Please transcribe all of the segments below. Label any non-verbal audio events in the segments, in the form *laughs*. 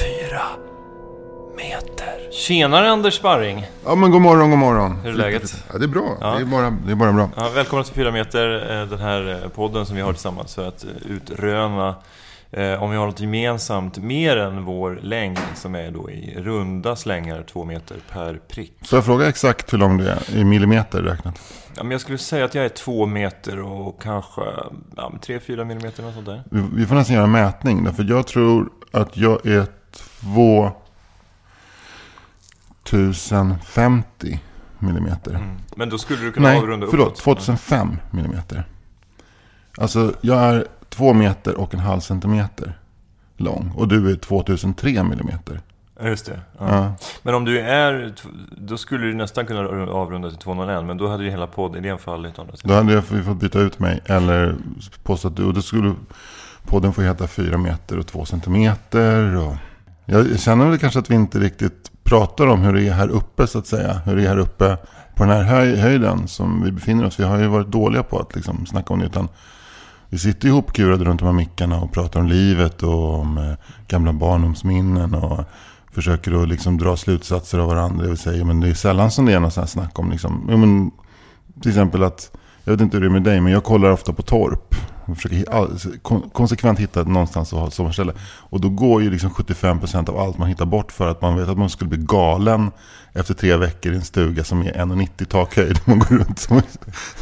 Fyra meter. Tjenare Anders Sparring! Ja men god morgon, god morgon. Hur är läget? Ja, det är bra. Ja. Det, är bara, det är bara bra. Ja, välkomna till Fyra meter, eh, den här eh, podden som vi har tillsammans för att eh, utröna om vi har något gemensamt mer än vår längd som är då i runda slängar två meter per prick. Får jag fråga exakt hur lång du är i millimeter räknat? Ja, men jag skulle säga att jag är två meter och kanske ja, tre, fyra millimeter något sånt där. Vi, får nästan göra en mätning. Därför jag tror att jag är 2050 millimeter. Mm. Men då skulle du kunna Nej, avrunda förlåt. uppåt. 2005 millimeter. Alltså jag är två meter och en halv centimeter lång. Och du är 2003 millimeter. Just det. Ja. Ja. Men om du är, då skulle du nästan kunna avrunda till 201, men då hade ju hela poddidén fallit. Då hade jag vi fått byta ut mig. Eller påstå att du... Och då skulle podden få heta 4 meter och 2 centimeter. Och jag känner väl kanske att vi inte riktigt pratar om hur det är här uppe så att säga. Hur det är här uppe på den här höj, höjden som vi befinner oss. Vi har ju varit dåliga på att liksom snacka om det. Utan vi sitter ihopkurade runt de här mickarna och pratar om livet och om eh, gamla barndomsminnen. Och försöker att liksom dra slutsatser av varandra. Det vill säga, men det är sällan som det är något sånt här snack om liksom, men, till exempel att, jag vet inte hur det är med dig, men jag kollar ofta på torp. Jag försöker kon- konsekvent hitta någonstans att ha ett sommarställe. Och då går ju liksom 75% av allt man hittar bort för att man vet att man skulle bli galen efter tre veckor i en stuga som är 1,90 takhöjd. Man går runt som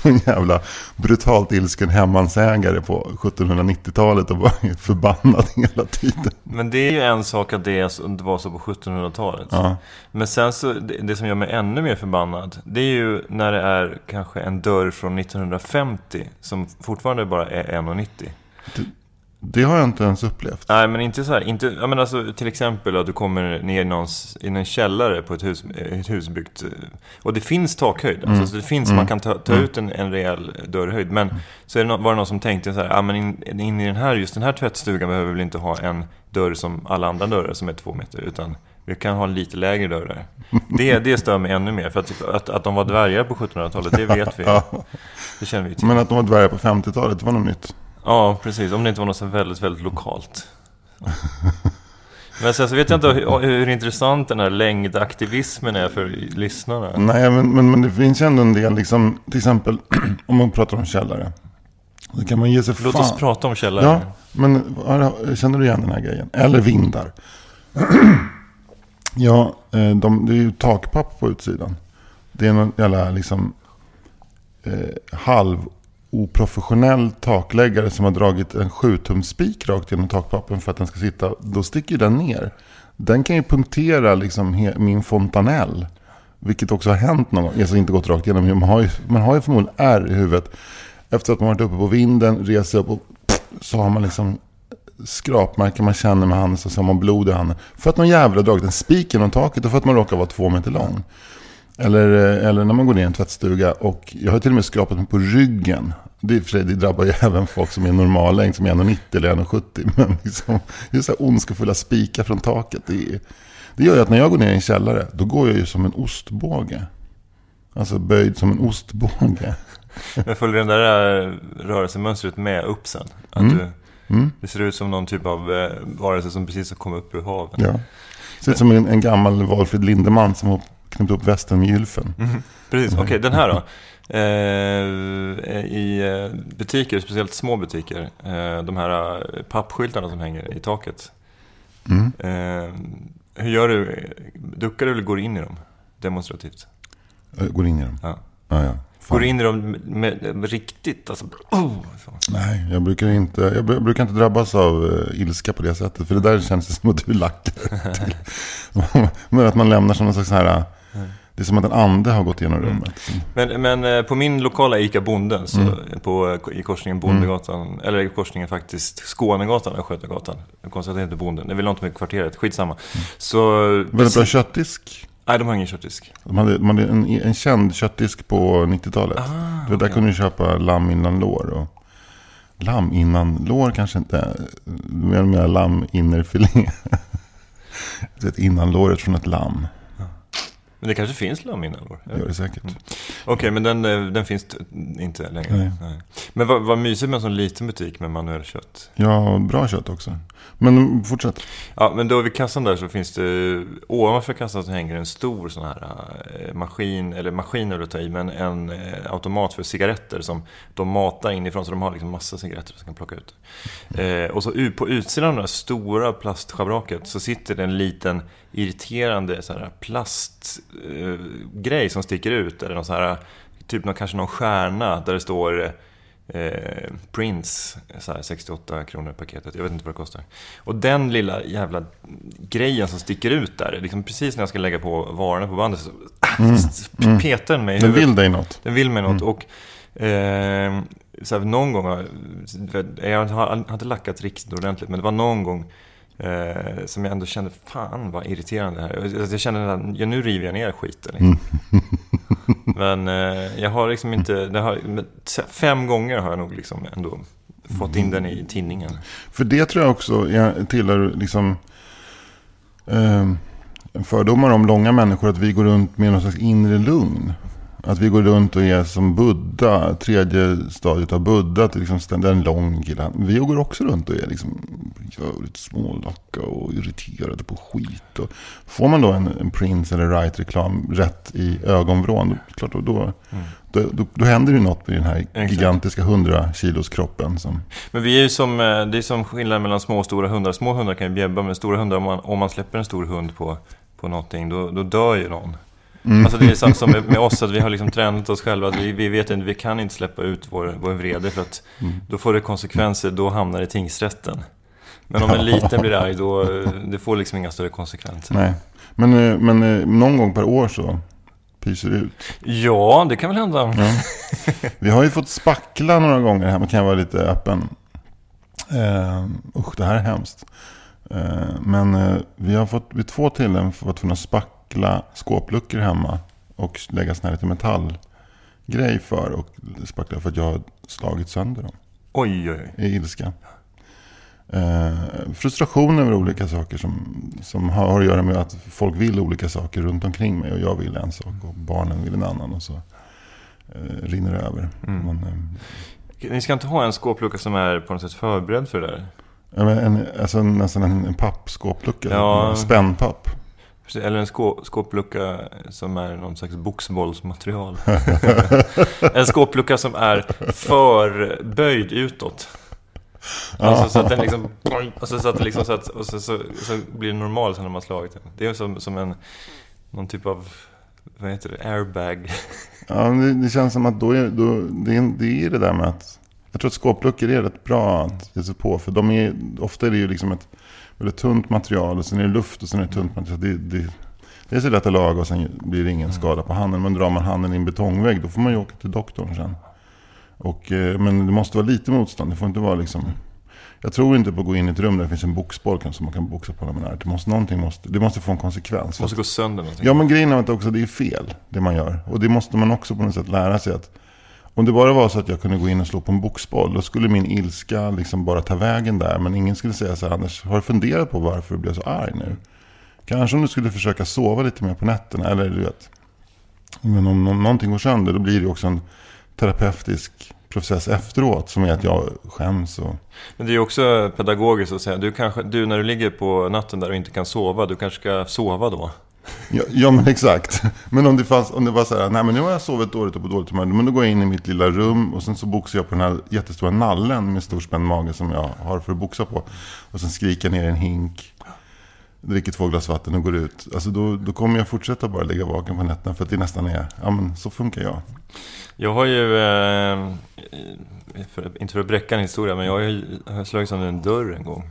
en jävla brutalt ilsken hemmansägare på 1790-talet och bara är förbannad hela tiden. Men det är ju en sak att det, var så på 1700-talet. Ja. Men sen så, det som gör mig ännu mer förbannad, det är ju när det är kanske en dörr från 1950 som fortfarande bara är 1,90. Det har jag inte ens upplevt. Nej, men inte så här. Inte, jag menar alltså, till exempel att du kommer ner i, någons, i en källare på ett hus, ett hus byggt. eh, Och det finns takhöjd. Alltså, så det finns, man kan ta, ta ut en, en rejäl dörrhöjd. Men så är det, var det någon som tänkte så här, ja men in, in i den här, just den här tvättstugan behöver vi väl inte ha en dörr som alla andra dörrar som är två meter. Utan vi kan ha lite lägre dörrar. Det, det stör mig ännu mer. För att, att, att de var dvärgar på 1700-talet, det vet vi. *laughs* Det känner vi till. Men att de var dvärgar på 50-talet, det var något nytt. Ja, precis. Om det inte var något så väldigt, väldigt lokalt. Men sen så vet jag inte hur, hur intressant den här längdaktivismen är för lyssnarna. Nej, men, men, men det finns ju ändå en del, liksom, till exempel *clears throat* om man pratar om källare. Då kan man ge sig Låt fan. oss prata om källare. Ja, men känner du igen den här grejen? Eller vindar. *clears throat* ja, eh, de, det är ju takpapp på utsidan. Det är någon jävla liksom eh, halv oprofessionell takläggare som har dragit en 7-tums rakt genom takpappen för att den ska sitta. Då sticker den ner. Den kan ju punktera liksom he, min fontanell. Vilket också har hänt någon gång. Alltså inte gått rakt igenom. Man har ju, man har ju förmodligen ärr i huvudet. Efter att man varit uppe på vinden, reser upp och så har man liksom skrapmärken man känner med handen. Så har man blod i handen. För att någon jävla dragit en spik genom taket och för att man råkar vara två meter lång. Eller, eh, eller när man går ner i en tvättstuga och jag har till och med skrapat mig på ryggen. Det, för sig, det drabbar ju *laughs* även folk som är normallängd, som är 1,90 eller 1,70. Men liksom, är så här ondskefulla spikar från taket. Det, är, det gör ju att när jag går ner i en källare, då går jag ju som en ostbåge. Alltså böjd som en ostbåge. *laughs* Men följer den där eh, rörelsemönstret med upp sen? Att Mm. du, Det ser ut som någon typ av eh, varelse som precis har kommit upp ur havet. Ja. Ser ut som en, en gammal Valfrid Lindeman som har knäppt upp västen med gylfen. Precis, okej den här då. Eh, I eh, butiker, speciellt små butiker, eh, de här pappskyltarna som hänger i taket. Mm. Hur gör du? Duckar du eller går in i dem demonstrativt? Jag går in i dem. Ja. Ja, ja. Fan. Går du in i dem med, med riktigt? Alltså, oh. Nej, jag brukar, inte, jag bru- brukar inte drabbas av uh, ilska på det sättet. För det där känns som att du lackar till. *laughs* Men att man lämnar som en slags så här... Det är som att en ande har gått igenom rummet. Men, men eh, på min lokala ICA Bonden, så på, i korsningen Bondegatan, eller i korsningen faktiskt Skånegatan och Skötagatan. Konstaterar att det heter Bonden. Det väl något med kvarteret, skitsamma. Så... Väldigt bra köttdisk. Nej, de har ingen köttdisk. De hade, de hade en, en känd köttdisk på 90-talet. Ah, det var där kunde du köpa lamm innan lår. Och lamm innan lår kanske inte. Mer och mer lamm innerfilé. *laughs* Du innan låret från ett lamm. Men det kanske finns vår. Det gör det säkert. Okej, men den, eh, den finns inte längre. Nej. Nej. Men vad, vad mysigt med en sån liten butik med manuell kött. Ja, bra kött också. Men fortsätt. Ja, men då vid kassan där så finns det, ovanför kassan så hänger en stor sån här eh, maskin, eller maskin är det att ta i, men en eh, automat för cigaretter som de matar inifrån så de har liksom massa cigaretter som kan plocka ut. Eh, och så på utsidan av det här stora plastschabraket så sitter det en liten irriterande så här plastgrej eh, grej som sticker ut. Eller någon här, typ någon, kanske någon stjärna där det står eh, Prince, så här 68 kronor paketet. Jag vet inte vad det kostar. Och den lilla jävla grejen som sticker ut där, liksom precis när jag ska lägga på varorna på bandet så mm. petar den mig Den vill dig något. Den vill mig något. Och eh, så här, någon gång, har- jag har har inte lackat riktigt ordentligt, men det var någon gång eh, som jag ändå kände, fan vad irriterande det här är. Alltså, Jag kände att ja, nu river jag ner skiten. Liksom. *laughs* men eh, jag har liksom inte, har, fem gånger har jag nog liksom ändå fått in den i tidningen. För det tror jag också jag tillhör liksom, eh, fördomar om långa människor. Att vi går runt med någon slags inre lugn. Att vi går runt och är som Buddha, tredje stadiet av Buddha. Till liksom, är en lång kille. Vi går också runt och är liksom jävligt smålacka och irriterade på skit. Och får man då en, en Prince eller Right-reklam rätt i ögonvrån. Då, klart, då, då, då, då, då händer det något med den här Exakt. gigantiska 100 kilos kroppen. Som, Men vi är ju som, eh, det är som skillnad mellan små och stora hundar. Små hundar kan ju bjäbba, men stora hundar, om man, om man släpper en stor hund på, på någonting, då, då dör ju någon. Alltså det är samma som med, oss, att vi har liksom tränat oss själva. Att vi, vi vet inte, vi kan inte släppa ut vår, vår vrede för att då får det konsekvenser, då hamnar det i tingsrätten. Men om en liten blir arg, då det får liksom inga större konsekvenser. Nej, men, eh, men eh, någon gång per år så pyser det ut. Ja, det kan väl hända. Ja. Vi har ju fått spackla några gånger här, man kan vara lite öppen. Eh, usch, det här är hemskt. Eh, men eh, vi har fått vid två tillfällen fått tvungna att spackla skåpluckor hemma. Och lägga sån här lite metallgrej för. Och spackla för att jag har slagit sönder dem Oj, oj, oj. i ilska. Eh, frustration över olika saker som, som har att göra med att folk vill olika saker runt omkring mig. Och jag vill en sak och barnen vill en annan. Och så eh, rinner det över. Mm. Men, eh, Ni ska inte ha en skåplucka som är på något sätt förberedd för det där? en, alltså nästan en, en pappskåplucka. Ja. Spännpapp. Eller en skå, skåplucka som är någon slags boxbollsmaterial. *laughs* en skåplucka som är förböjd utåt. Alltså så att den liksom... Och så, så att liksom så att, och så, så, så blir det normalt när man slagit den. Det är som, som en... Någon typ av... Vad heter det? Airbag. Ja, det, det känns som att då är, då, det, är, det är det där med att... Jag tror att skåpluckor är rätt bra att ge sig på. För de är, ofta är det ju liksom ett väldigt tunt material. Och sen är det luft och sen är det tunt material. Det, det, det är så lätt att laga och sen blir det ingen skada på handen. Men drar man handen i en betongvägg då får man ju åka till doktorn sen. Och, eh, men det måste vara lite motstånd. Det får inte vara liksom... Jag tror inte på att gå in i ett rum där det finns en boxboll som man kan boxa på när man är. Det måste, någonting måste, det måste få en konsekvens. Det måste gå sönder någonting. Ja men grejen är att också det är fel det man gör. Och det måste man också på något sätt lära sig att om det bara var så att jag kunde gå in och slå på en boxboll. Då skulle min ilska liksom bara ta vägen där. Men ingen skulle säga så här, Anders, har du funderat på varför du blev så arg nu? Kanske om du skulle försöka sova lite mer på nätterna. Eller du vet. Men om, om någonting går sönder då blir det också en terapeutisk process efteråt. Som är att jag skäms och... Men det är ju också pedagogiskt att säga, du, kanske, du när du ligger på natten där och inte kan sova, du kanske ska sova då. Ja, ja, men exakt. Men om det, fanns, om det var så här, nej men nu har jag sovit dåligt och på dåligt humör. Men då går jag in i mitt lilla rum och sen så boxar jag på den här jättestora nallen med stor spänd mage som jag har för att boxa på. Och sen skriker jag ner i en hink. Dricker två glas vatten och går ut. Alltså då, då kommer jag fortsätta bara ligga vaken på nätterna. För att det nästan är, ja men så funkar jag. Jag har ju, eh, för, inte för att bräcka en historia, men jag har ju slagit sönder en dörr en gång.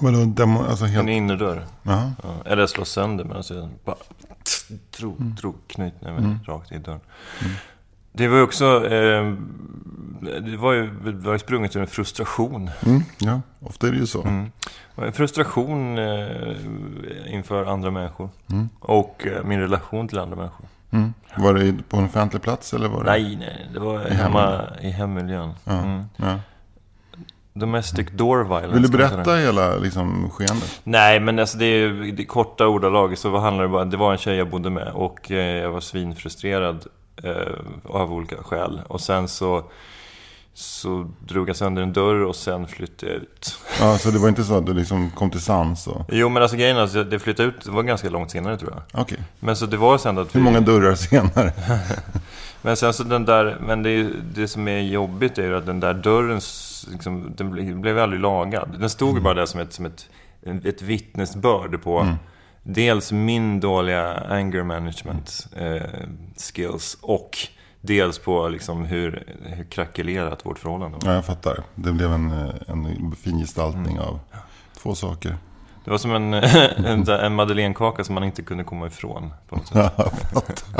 Vadå, demo, alltså helt... En innerdörr. Ja, eller slå sönder, men alltså bara drog, drog knytnäven rakt i dörren. Det var ju också, eh, det var ju, det var ju sprunget ur en frustration. Mm, ja, ofta är det ju så. Mm. En frustration eh, inför andra människor. Och eh, min relation till andra människor. Mm. Var det på en offentlig plats eller var det? Nej, nej, det var hemma i hemmiljön. Ja, Mm. ja. Domestic door violence. Vill du berätta hela liksom, skeendet? Nej, men alltså det är ju det är korta ordalag. Så vad handlar det bara? Det var en tjej jag bodde med och eh, jag var svinfrustrerad eh, av olika skäl. Och sen så, så drog jag sönder en dörr och sen flyttade jag ut. Ja, så det var inte så att du liksom kom till sans? Och... Jo, men alltså grejen är att det flyttade ut, det var ganska långt senare tror jag. Okej. Men så det var sen att Hur vi- många dörrar senare? *laughs* Men sen så den där, men det, är det som är jobbigt är ju att den där dörren, liksom, den ble- blev aldrig lagad. Den stod ju bara där som ett, som ett, ett vittnesbörd på dels min dåliga anger management eh, skills och dels på liksom hur, hur krackelerat vårt förhållande var. Ja, jag fattar. Det blev en, eh, en fin gestaltning av två saker. Det var som en, *laughs* en, en madeleinekaka som man inte kunde komma ifrån. På något sätt. *laughs*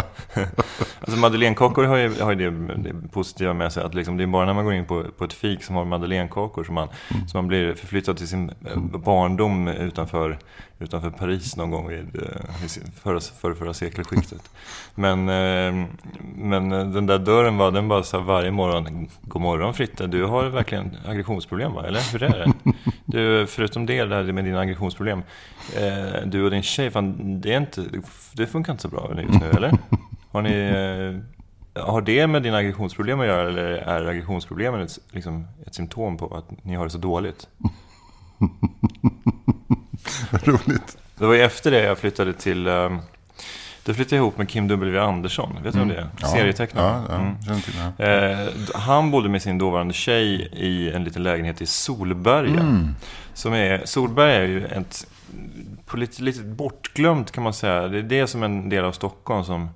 Alltså madeleinekakor har ju, har ju det, det positiva med sig att liksom, det är bara när man går in på, på ett fik som har madeleinekakor som man, som man blir förflyttad till sin eh, barndom utanför, utanför Paris någon gång vid i eh, förra, förra, förra sekelskiftet. Men, eh, men eh, den där dörren var den bara så varje morgon. God morgon Fritte, du har verkligen aggressionsproblem va? Eller hur är det? Du, förutom det där med dina aggressionsproblem. Du och din tjej, fan, det, är inte, det funkar inte så bra just nu eller? Har ni... Har det med dina aggressionsproblem att göra eller är aggressionsproblemen ett, liksom, ett symptom på att ni har det så dåligt? *laughs* Roligt. Det var ju efter det jag flyttade till... Eh, då flyttade jag ihop med Kim W. Andersson. Vet du vem det är? Ja, Serietecknare. Ja, ja Mm. Eh, han bodde med sin dåvarande tjej i en liten lägenhet i Solberga. Mm. Som är, Solberga är ju ett på lite, lite bortglömt kan man säga. Det är det som en del av Stockholm som,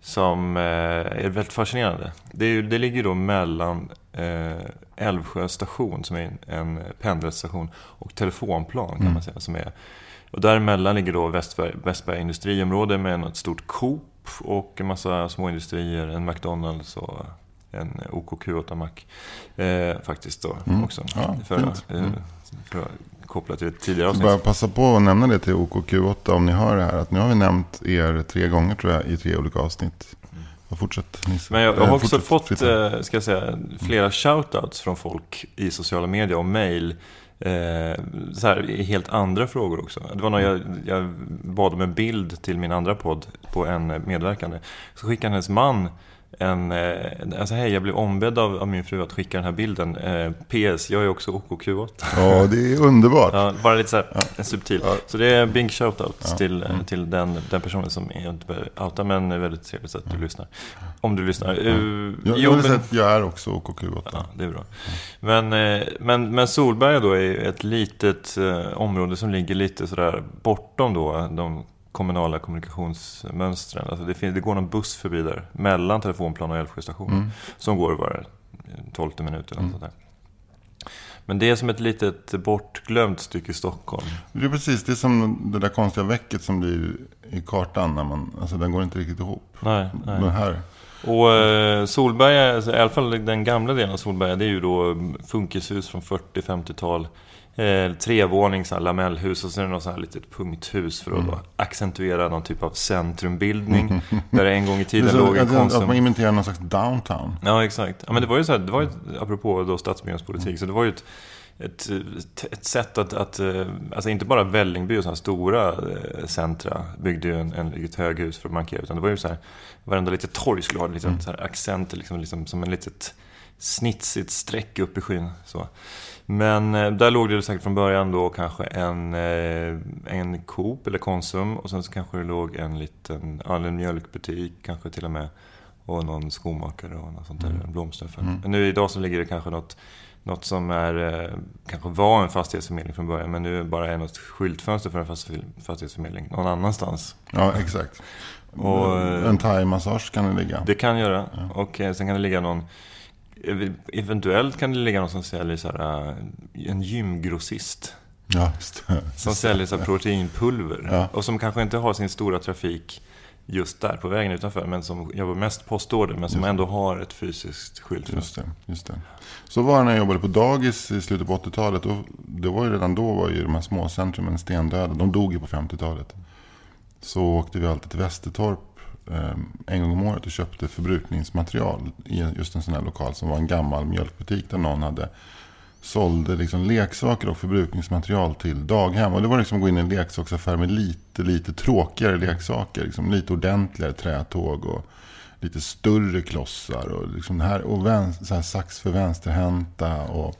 som eh, är väldigt fascinerande. Det, är, det ligger då mellan Älvsjö station, som är en, en pendelstation, och Telefonplan kan man säga. Som är, och däremellan ligger då Västberg, Västberga industriområde med ett stort Coop och en massa småindustrier, en McDonalds och en OKQ8-mack. Eh, faktiskt då också. Ja, för, eh, för att koppla till ett tidigare Jag avsnitt. bara passa på att nämna det till OKQ8 om ni hör det här. Att nu har vi nämnt er tre gånger tror jag i tre olika avsnitt. Fortsätt Nisse. Men jag, jag Eh, har också fortsätt, fått, Fritte. eh, ska jag säga, flera shoutouts från folk i sociala medier och mail. Eh, så här, i helt andra frågor också. Det var när jag, jag bad om en bild till min andra podd på en eh, medverkande. Så skickade hennes man en, eh, alltså hej jag blev ombedd av, av min fru att skicka den här bilden. Eh, PS, jag är också OKQ8. Ja, det är underbart. *laughs* Ja, bara lite så här, en subtil. Ja. Så det är en big shoutout Ja. till, eh, till den, den personen som jag inte behöver outa, men är väldigt trevligt att du lyssnar. Om du lyssnar. Uh, Jag, jo, jag, men, jag är också OKQ8. ja, det är bra. Men, men, men Solberga då är ett litet område som ligger lite sådär bortom då de kommunala kommunikationsmönstren. Alltså det, finns, det går någon buss förbi där, mellan Telefonplan och Älvsjö station. Mm. Som går var 12 minut eller något sånt där. Men det är som ett litet bortglömt stycke Stockholm. Det är precis, det är som det där konstiga väcket som blir i kartan. När man, alltså den går inte riktigt ihop. Nej, nej. Men här. Och eh, Solberga, alltså, i alla fall den gamla delen av Solberga, det är ju då mm, funkishus från 40-50-tal. Eh, trevånings så här lamellhus och sen är det något så här litet punkthus för att då accentuera någon typ av centrumbildning. *laughs* Där det en gång i tiden låg en att, att man konsum... inventerar någon slags downtown. Ja, exakt. Ja, men det var ju så här, det var ju, ett- apropå då stadsbyggnadspolitik, så det var ju ett, ett, ett sätt att, att, eh, alltså inte bara Vällingby och sådana stora eh, centra byggde ju en, en litet höghus för att markera, utan det var ju så här, varenda litet torg skulle ha en liten så här accent, liksom, liksom, som en litet snitsigt streck upp i skyn. Så. Men eh, där låg det säkert från början då kanske en, eh, en Coop eller Konsum och sen så kanske det låg en liten ja, en mjölkbutik kanske till och med. Och någon skomakare och något sånt där, Mm. en blomsteraffär. Men nu idag så ligger det kanske något, något som är, eh, kanske var en fastighetsförmedling från början men nu bara är något skyltfönster för en fast- fastighetsförmedling någon annanstans. Ja, exakt. Och, en thai-massage kan det ligga. Det kan göra. Och eh, sen kan det ligga någon... Eventuellt kan det ligga någon som säljer så här, eh, en gymgrossist. Ja, just det. Som säljer så här proteinpulver. Ja. Och som kanske inte har sin stora trafik just där på vägen utanför. Men som jobbar mest postorder. Men som ändå har ett fysiskt skyltfönster. Just det, just det. Så var det när jag jobbade på dagis i slutet på 80-talet. Och det var ju redan då var ju de här småcentrumen stendöda. De dog ju på 50-talet. Så åkte vi alltid till Västertorp Ehm, en gång om året och köpte förbrukningsmaterial i just en sån här lokal som var en gammal mjölkbutik där någon hade sålde liksom leksaker och förbrukningsmaterial till daghem. Och det var liksom att gå in i en leksaksaffär med lite, lite tråkigare leksaker. Liksom lite ordentligare trätåg och lite större klossar. Och, liksom här, och vänster, så här sax för vänsterhänta och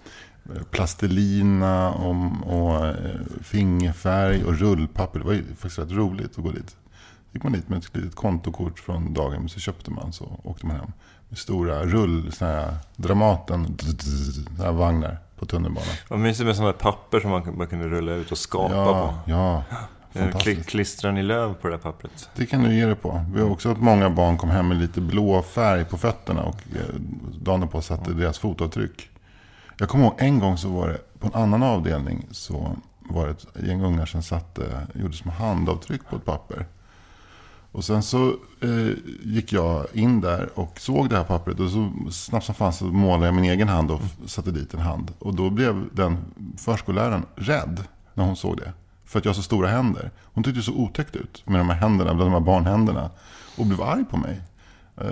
eh, plastelina och, och fingerfärg och rullpapper. Det var ju faktiskt rätt roligt att gå dit gick man dit med ett litet kontokort från dagen så köpte man så åkte man hem. Med stora rull, såna här Dramaten, såna här vagnar på tunnelbanan. Vad mysigt med sådana där papper som man, man kunde rulla ut och skapa Ja, på. ja. Fantastiskt. klistrar ni löv på det där pappret? Det kan du ge det på. Vi har också att många barn kom hem med lite blå färg på fötterna och eh, dagen på satte deras fotavtryck. Jag kommer ihåg en gång så var det på en annan avdelning så var det ett gäng ungar som satte, gjorde små handavtryck på ett papper. Och sen så eh, gick jag in där och såg det här pappret och så snabbt som fan så målade jag min egen hand och f- satte dit en hand. Och då blev den förskolläraren rädd när hon såg det. För att jag har så stora händer. Hon tyckte det så otäckt ut med de här händerna, bland de här barnhänderna. Och blev arg på mig. Eh,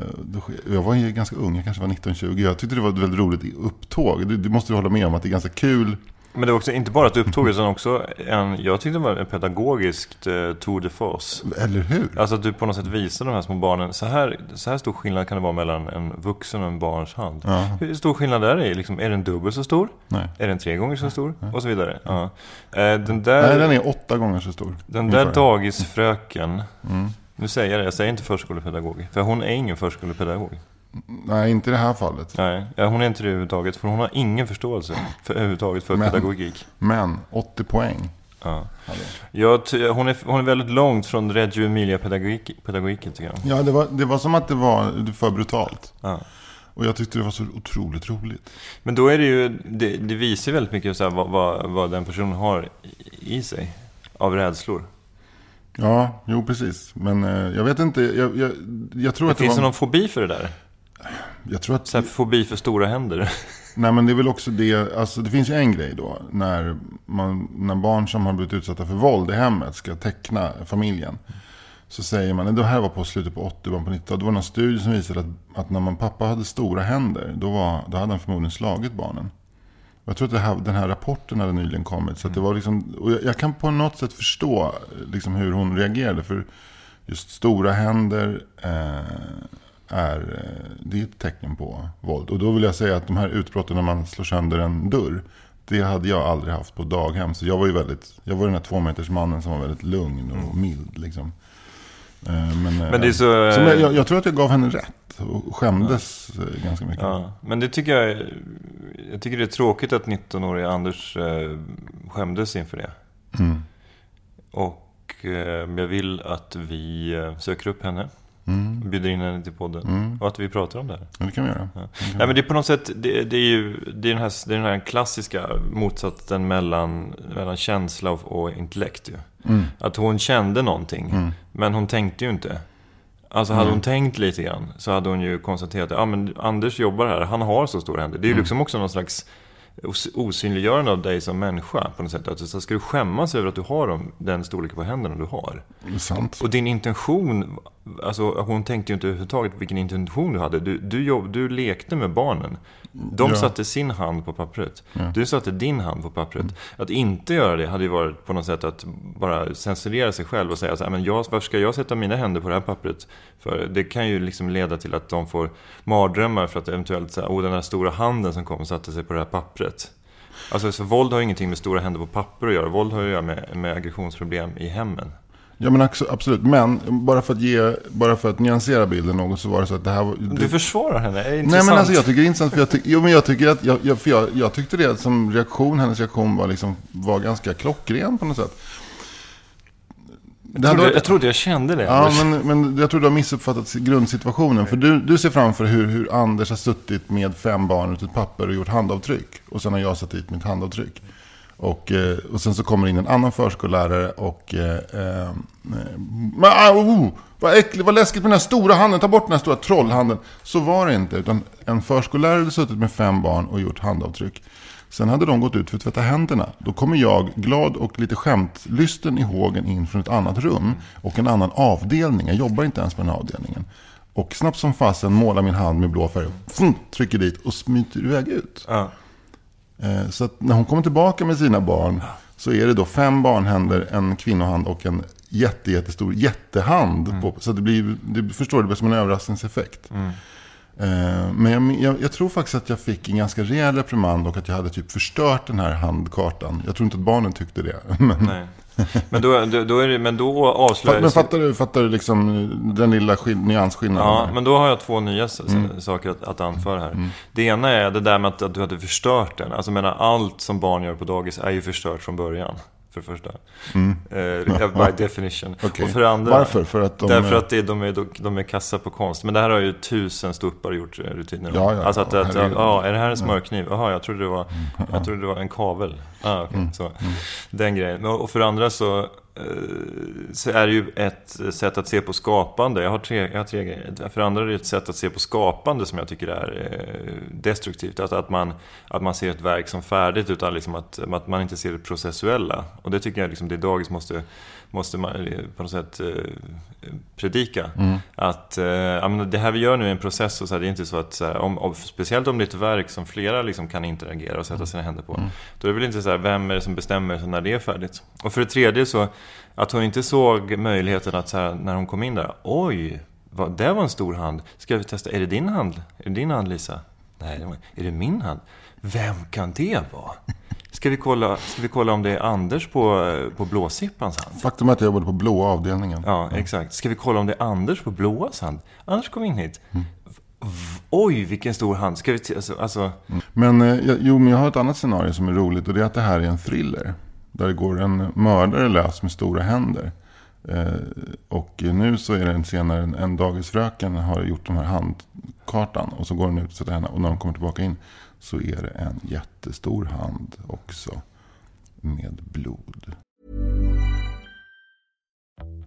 Jag var ju ganska ung, jag kanske var 19-20. Jag tyckte det var ett väldigt roligt upptåg. Det måste du hålla med om att det är ganska kul. Men det var också inte bara ett upptåg utan också en, jag tyckte det var en pedagogiskt eh, tour de force. Eller hur? Alltså att du på något sätt visar de här små barnen, så här, så här stor skillnad kan det vara mellan en vuxen och en barns hand. Ja. Hur stor skillnad är det? Liksom, är den dubbelt så stor? Nej. Är den tre gånger så stor? Och så vidare. Ja. Eh, Den där, Nej, den är åtta gånger så stor. den där ungefär. dagisfröken, Mm. nu säger jag det, jag säger inte förskolepedagog, för hon är ingen förskolepedagog. Nej, inte i det här fallet. Nej, ja, hon är inte det överhuvudtaget, för hon har ingen förståelse för, överhuvudtaget för Men- pedagogik. Men 80 poäng. Ja. ty- hon, är, hon är väldigt långt från Reggio Emilia-pedagogiken, pedagogiken, tycker jag. Ja, det var, det var som att det var för brutalt. Ja. Och jag tyckte det var så otroligt roligt. Men då är det ju, det, det visar väldigt mycket så här, vad, vad, vad den personen har i, sig av rädslor. Ja, jo precis. Men eh, jag vet inte. Jag, jag, jag tror Det att det finns var... någon fobi för det där? Jag tror att... Så här, fobi för stora händer? *laughs* Nej, men det är väl också det. Alltså det finns ju en grej då. När, man, när barn som har blivit utsatta för våld i hemmet ska teckna familjen. Så säger man, det här var på slutet på 80 början på 90 Det var någon studie som visade att, att när man pappa hade stora händer. Då, var, då hade han förmodligen slagit barnen. Och Jag tror att det här, den här rapporten hade nyligen kommit. Så det var liksom, och jag, jag kan på något sätt förstå liksom hur hon reagerade. För just stora händer eh, är, eh, det är ett tecken på våld. Och då vill jag säga att de här utbrotten när man slår sönder en dörr. Det hade jag aldrig haft på daghem. Så jag var ju väldigt, jag var den här tvåmetersmannen som var väldigt lugn och mild. Liksom. Eh, Men, eh, Men det är så... så jag, jag tror att jag gav henne rätt. Och skämdes eh, ganska mycket. Ja, men det tycker jag... Jag tycker det är tråkigt att 19-åriga Anders skämdes inför det. Mm. Och jag vill att vi söker upp henne. Mm. Bjuder in henne till podden. Mm. Och att vi pratar om det här. Ja, det kan vi göra. Ja. Kan Nej men det är på något sätt, det, det är ju det är den, här, det är den här klassiska motsatsen mellan, mellan känsla och, och intellekt ju. Mm. Att hon kände någonting, Mm. men hon tänkte ju inte. Alltså hade Mm. hon tänkt lite grann så hade hon ju konstaterat att ah, men Anders jobbar här, han har så stora händer. Det är ju Mm. liksom också någon slags os- osynliggörande av dig som människa på något sätt. Att så ska du skämmas över att du har dem, den storleken på händerna du har? Sant. Och din intention Alltså, hon tänkte ju inte överhuvudtaget vilken intention du hade. Du, du, jobb, du lekte med barnen. De Ja. satte sin hand på pappret. Du satte din hand på pappret. Att inte göra det hade ju varit på något sätt att bara censurera sig själv och säga så här, men jag, varför ska jag sätta mina händer på det här pappret? För det kan ju liksom leda till att de får mardrömmar för att eventuellt säga, oh den här stora handen som kom och satte sig på det här pappret. Alltså, så våld har ju ingenting med stora händer på papper att göra. Våld har ju att göra med, med aggressionsproblem i hemmen. Ja men absolut. Men bara för, att ge, bara för att nyansera bilden något så var det så att det här var... Det, Du försvarar henne, är det Nej intressant? men alltså jag tycker det är intressant för jag, tyck, jo, men jag tycker att, jag, jag, för jag, jag tyckte det som reaktion, hennes reaktion var liksom, var ganska klockren på något sätt. Jag, trodde, varit- jag trodde jag kände det. Ja, men, men jag tror du har missuppfattat grundsituationen. För du, du ser framför hur, hur Anders har suttit med fem barn ut ett papper och gjort handavtryck. Och sen har jag satt dit mitt handavtryck. Och, eh, och sen så kommer in en annan förskollärare och... Eh, eh, ah, oh, vad äckligt, vad läskigt med den här stora handen. Ta bort den här stora trollhanden. Så var det inte. Utan en förskollärare hade suttit med fem barn och gjort handavtryck. Sen hade de gått ut för att tvätta händerna. Då kommer jag, glad och lite skämtlysten i hågen, in från ett annat rum och en annan avdelning. Jag jobbar inte ens på den här avdelningen. Och snabbt som fasen målar min hand med blå färg, trycker dit och smiter iväg ut. Ja. Eh, Så när hon kommer tillbaka med sina barn så är det då fem barnhänder, en kvinnohand och en jätte, jättestor jättehand. På, så det blir, det förstår du, det blir som en överraskningseffekt. Eh, Men jag, jag, jag tror faktiskt att jag fick en ganska rejäl reprimand och att jag hade typ förstört den här handkartan. Jag tror inte att barnen tyckte det. *laughs* Men, Nej. *laughs* Men då, då, är det, men då avslöjas... men fattar du, fattar du liksom den lilla skill- nyansskillnaden? Ja, men då har jag två nya Mm. saker att, att anföra här. Det ena är det där med att, att du hade förstört den. Alltså menar, allt som barn gör på dagis är ju förstört från början. För det första. *laughs* Eh, by definition. Mm. Okej. Och för det andra. Varför? För att de Därför är- att det, de, är, de är kassa på konst. Men det här har ju tusen ståuppar gjort eh, rutiner. Ja, ja, alltså att, att, herregud. ja, är det här en smörkniv? Jaha, jag trodde det var, jag trodde det var en kavel. Ah, okay. Mm. så, Den grejen. Och för det andra så, så är det ju ett sätt att se på skapande. Jag har tre, jag har tre grejer. För andra är det ett sätt att se på skapande som jag tycker är eh, destruktivt. Att, att, man, att man ser ett verk som färdigt utan liksom att, att man inte ser det processuella. Och det tycker jag liksom det dagis måste, måste man eh, på något sätt eh, predika. Att eh, ja, men det här vi gör nu är en process och så här, det är inte så att, så här, om, speciellt om det är ett verk som flera liksom kan interagera och sätta sina händer på. Då är det väl inte så här, vem är det som bestämmer när det är färdigt? Och för det tredje så, att hon inte såg möjligheten att så här, när hon kom in där, oj, vad, det var en stor hand. Ska vi testa, är det din hand? Är det din hand Lisa? Nej, är det min hand? Vem kan det vara? *laughs* Ska vi kolla, ska vi kolla om det är Anders på, på blåsippans hand? Faktum är att jag jobbade på blåa avdelningen. Ja, exakt. Ska vi kolla om det är Anders på blåas hand? Anders kom in hit. V- Oj, vilken stor hand. Ska vi t- alltså, alltså, Men, eh, jag- jo, men jag har ett annat scenario som är roligt och det är att det här är en thriller. Där det går en mördare lös med stora händer. Eh, och nu så är det en senare, en, dagisfröken har gjort den här handkartan. Och så går den ut och sätter henne. Och när de kommer tillbaka in så är det en jättestor hand också. Med blod.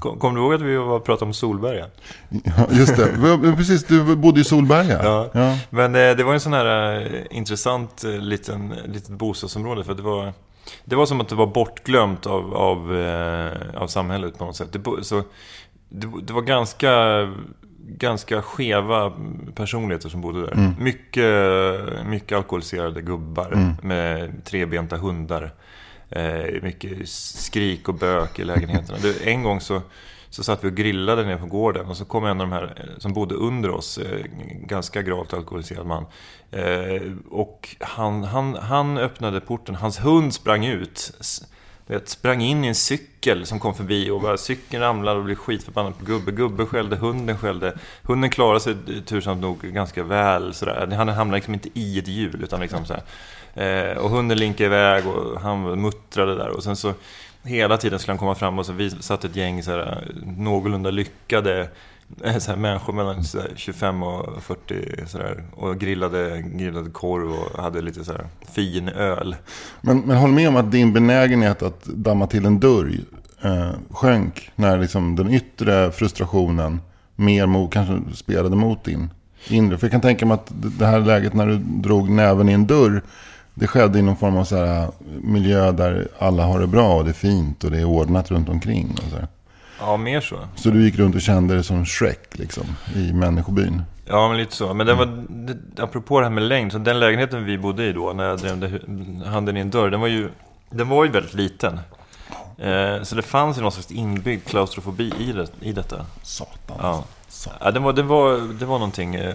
Kom, kom du ihåg att vi var pratade om Solberga? Ja, just det. Precis, du bodde i Solberga. Ja. ja. Men eh, det var en sån här eh, intressant eh, liten, litet bostadsområde. För det var, det var som att det var bortglömt av, av, av samhället på något sätt. Det, så, det, det var ganska, ganska skeva personligheter som bodde där. Mycket, mycket alkoholiserade gubbar med trebenta hundar. Eh, mycket skrik och bök i lägenheterna. Det, en gång så, så satt vi och grillade nere på gården och så kom en av de här eh, som bodde under oss, eh, ganska gravt alkoholiserad man. Eh, och han, han, han öppnade porten, hans hund sprang ut. Vet, sprang in i en cykel som kom förbi och bara cykeln ramlade och blev skitförbannad på gubbe. Gubbe skällde, hunden skällde. Hunden klarade sig eh, tursamt nog ganska väl. Sådär. Han hamnade liksom inte i ett hjul utan liksom så eh, och hunden linkade iväg och han muttrade där. Och sen så hela tiden skulle han komma fram och så vi satt ett gäng så här, eh, någorlunda lyckade eh, så här, människor mellan så här, 25 och 40 så där, och grillade, grillade korv och hade lite så här, fin öl. Men, men håll med om att din benägenhet att damma till en dörr eh, sjönk när liksom den yttre frustrationen mer mot, kanske spelade mot din inre. För jag kan tänka mig att det här läget när du drog näven i en dörr det skedde i någon form av så här, miljö där alla har det bra och det är fint och det är ordnat runt omkring. Och så här. Ja, mer så. Så du gick runt och kände dig som Shrek liksom, i människobyn? Ja, men lite så. Men det var, det, apropå det här med längd, så den lägenheten vi bodde i då, när jag drämde handen i en dörr, den var ju, den var ju väldigt liten. Eh, så det fanns ju någon slags inbyggd klaustrofobi i, det, i detta. Satan. Ja. Satan. Ja, det, var, det, var, det var någonting, eh,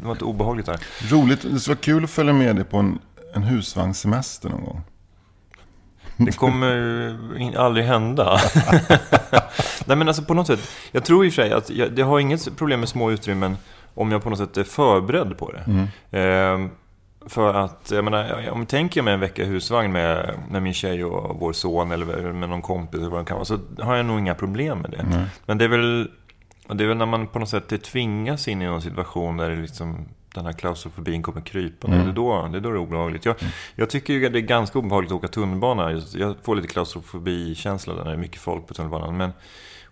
det var inte obehagligt där. Roligt, det skulle vara kul att följa med dig på en, en husvagnssemester någon gång. Det kommer aldrig hända. *laughs* Nej men alltså på något sätt. Jag tror i och för sig att jag, det har inget problem med små utrymmen om jag på något sätt är förberedd på det. Mm. Eh, för att, jag menar, om jag tänker mig en vecka i husvagn med, med min tjej och vår son eller med någon kompis eller vad det kan vara, så har jag nog inga problem med det. Mm. Men det är väl det är väl när man på något sätt tvingas in i någon situation där det liksom den här klaustrofobin kommer krypa. Mm. Det, är då, det är då det är obehagligt. Jag, mm. jag tycker ju att det är ganska obehagligt att åka tunnelbana. Jag får lite klaustrofobi-känsla när det är mycket folk på tunnelbanan. Men,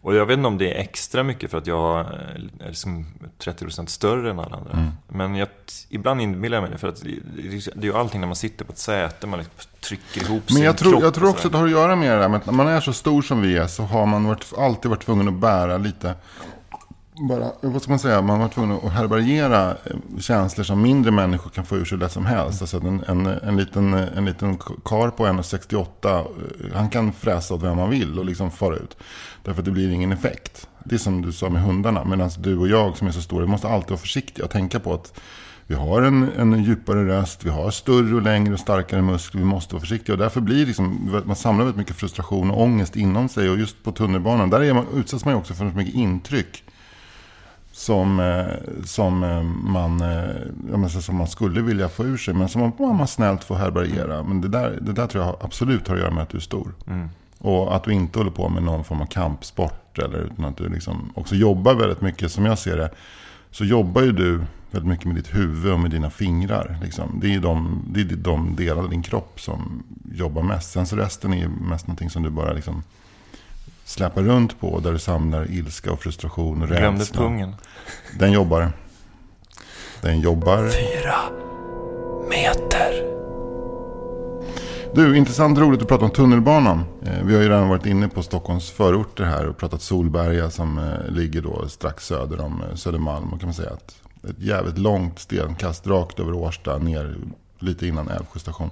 och jag vet inte om det är extra mycket för att jag är liksom 30% större än alla andra. Mm. Men jag, ibland inbillar jag mig det. För att det är ju allting när man sitter på ett säte. Man liksom trycker ihop Men jag sin tror, jag tror också att det har att göra med det där att när man är så stor som vi är så har man varit, alltid varit tvungen att bära lite bara, vad ska man säga, man var tvungen att härbärgera eh, känslor som mindre människor kan få ur sig lätt som helst. Alltså en, en, en, liten, en liten kar på 1,68, eh, han kan fräsa åt vem man vill och liksom fara ut. Därför att det blir ingen effekt. Det är som du sa med hundarna. Medan du och jag som är så stora, vi måste alltid vara försiktiga och tänka på att vi har en, en djupare röst, vi har större och längre och starkare muskler, vi måste vara försiktiga. Och därför blir liksom, man samlar väldigt mycket frustration och ångest inom sig. Och just på tunnelbanan, där är man, utsätts man ju också för så mycket intryck som, eh, som, eh, man, eh, som man skulle vilja få ur sig. Men som man, man snällt får härbärgera. Men det där, det där tror jag absolut har att göra med att du är stor. Mm. Och att du inte håller på med någon form av kampsport. Eller, utan att du liksom också jobbar väldigt mycket, som jag ser det. Så jobbar ju du väldigt mycket med ditt huvud och med dina fingrar. Liksom. Det är de, det är de delar av din kropp som jobbar mest. Sen så resten är mest någonting som du bara liksom släpar runt på. Där du samlar ilska och frustration och rädsla. Glömde pungen. Den jobbar. Den jobbar. Fyra meter. Du, intressant roligt att prata om tunnelbanan. Eh, vi har ju redan varit inne på Stockholms förorter här och pratat Solberga som eh, ligger då strax söder om eh, Södermalm. Och kan man säga att ett jävligt långt stenkast rakt över Årsta ner lite innan Älvsjö station.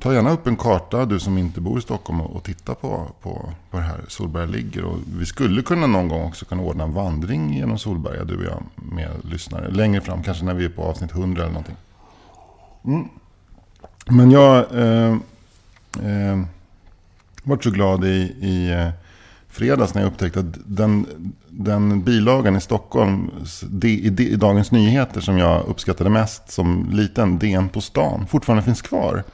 Ta gärna upp en karta, du som inte bor i Stockholm, och titta på, på, på det här Solberga ligger. Och vi skulle kunna någon gång också kunna ordna en vandring genom Solberga, du och jag, med lyssnare. Längre fram, kanske när vi är på avsnitt 100 eller någonting. Mm. Men jag eh, eh, var så glad i, i eh, fredags när jag upptäckte att den, den bilagan i Stockholm i, i Dagens Nyheter som jag uppskattade mest som liten, DN på stan, fortfarande finns kvar.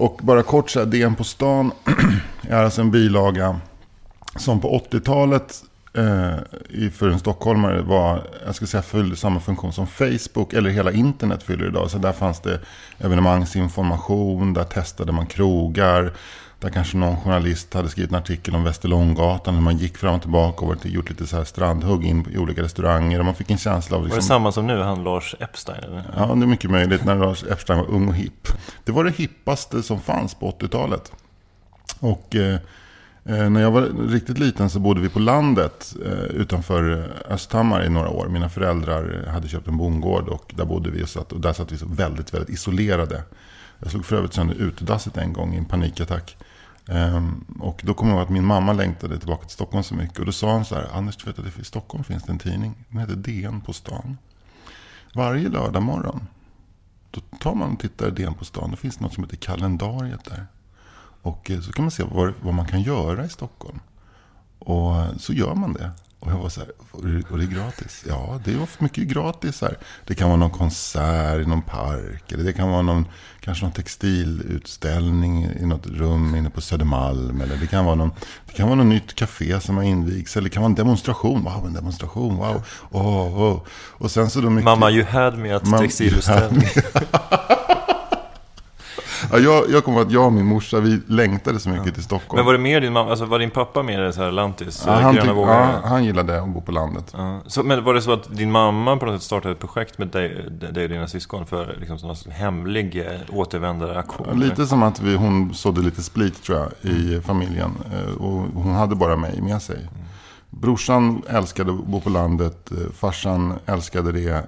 Och bara kort så här, DN på stan *clears throat* är alltså en bilaga som på 80-talet eh, för en stockholmare var, jag ska säga, fyllde samma funktion som Facebook eller hela internet fyller idag. Så där fanns det evenemangsinformation, där testade man krogar, där kanske någon journalist hade skrivit en artikel om Västerlånggatan. Hur man gick fram och tillbaka och gjort lite så här strandhugg in i olika restauranger. Och man fick en känsla av... Liksom, var det samma som nu, han Lars Epstein? Eller? Ja, det är mycket möjligt. När Lars Epstein var ung och hipp. Det var det hippaste som fanns på 80-talet. Och eh, eh, när jag var riktigt liten så bodde vi på landet eh, utanför Östhammar i några år. Mina föräldrar hade köpt en bondgård och där bodde vi. Och, satt, och där satt vi så väldigt, väldigt isolerade. Jag slog för övrigt sönder utedasset en gång i en panikattack. Um, och då kommer jag ihåg att min mamma längtade tillbaka till Stockholm så mycket. Och då sa hon så här, Anders du vet att i Stockholm finns det en tidning. Den heter DN på stan. Varje lördag morgon. Då tar man och tittar i DN på stan. Då finns det något som heter kalendariet där. Och eh, så kan man se vad, vad man kan göra i Stockholm. Och eh, så gör man det. Och jag var så här, och det- är gratis? Ja, det är ofta mycket gratis här. Det kan vara någon konsert i någon park. Eller det kan vara någon, kanske någon textilutställning i något rum inne på Södermalm. Eller det kan vara någon, det kan vara något nytt café som har invigts. Eller det kan vara en demonstration. Wow, en demonstration. Wow. Oh, oh. Och sen så då mycket... Mamma, you had me at textilutställning. *laughs* Ja, jag, jag kommer att jag och min morsa, vi längtade så mycket till Stockholm. Men var det mer din mamma, alltså var din pappa mer i så här Lantis? ja, han, gröna vågor? ja, han gillade att bo på landet. Ja. Så, men var det så att din mamma på något sätt startade ett projekt med dig, dig och dina syskon för liksom sån hemlig eh, återvändaraktion? Ja, Lite som att vi, hon sådde lite split tror jag i familjen. Eh, Och hon hade bara mig med sig. Brorsan älskade att bo på landet. eh, Farsan älskade det.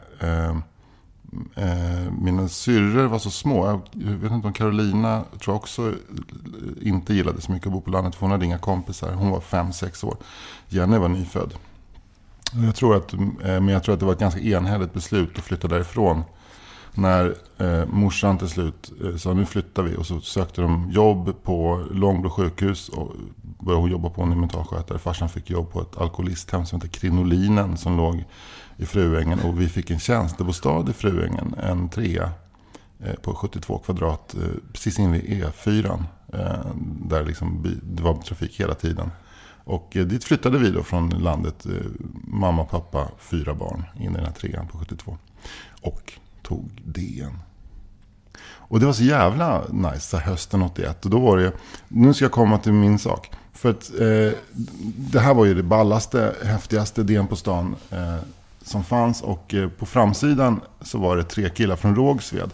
Eh, Mina syrror var så små. Jag jag vet inte om Carolina tror jag också eh, inte gillade så mycket att bo på landet. För hon hade inga kompisar. Hon var fem sex år. Jenny var nyfödd. Jag tror att, eh, men jag tror att det var ett ganska enhälligt beslut att flytta därifrån. När eh, morsan till slut eh, sa nu flyttar vi och så sökte de jobb på Långbro sjukhus och började hon jobba på en mentalskötare. Farsan fick jobb på ett alkoholisthem som heter Krinolinen som låg i Fruängen och vi fick en tjänstebostad i Fruängen, en trea eh, på 72 kvadrat eh, precis invid E4. Eh, där liksom det var trafik hela tiden. Och dit flyttade vi då från landet, mamma, pappa, fyra barn in i den här trean på 72. Och tog DN. Och det var så jävla nice, hösten 81. Och då var det, nu ska jag komma till min sak. För att eh, det här var ju det ballaste, häftigaste DN på stan eh, som fanns. Och eh, på framsidan så var det tre killar från Rågsved.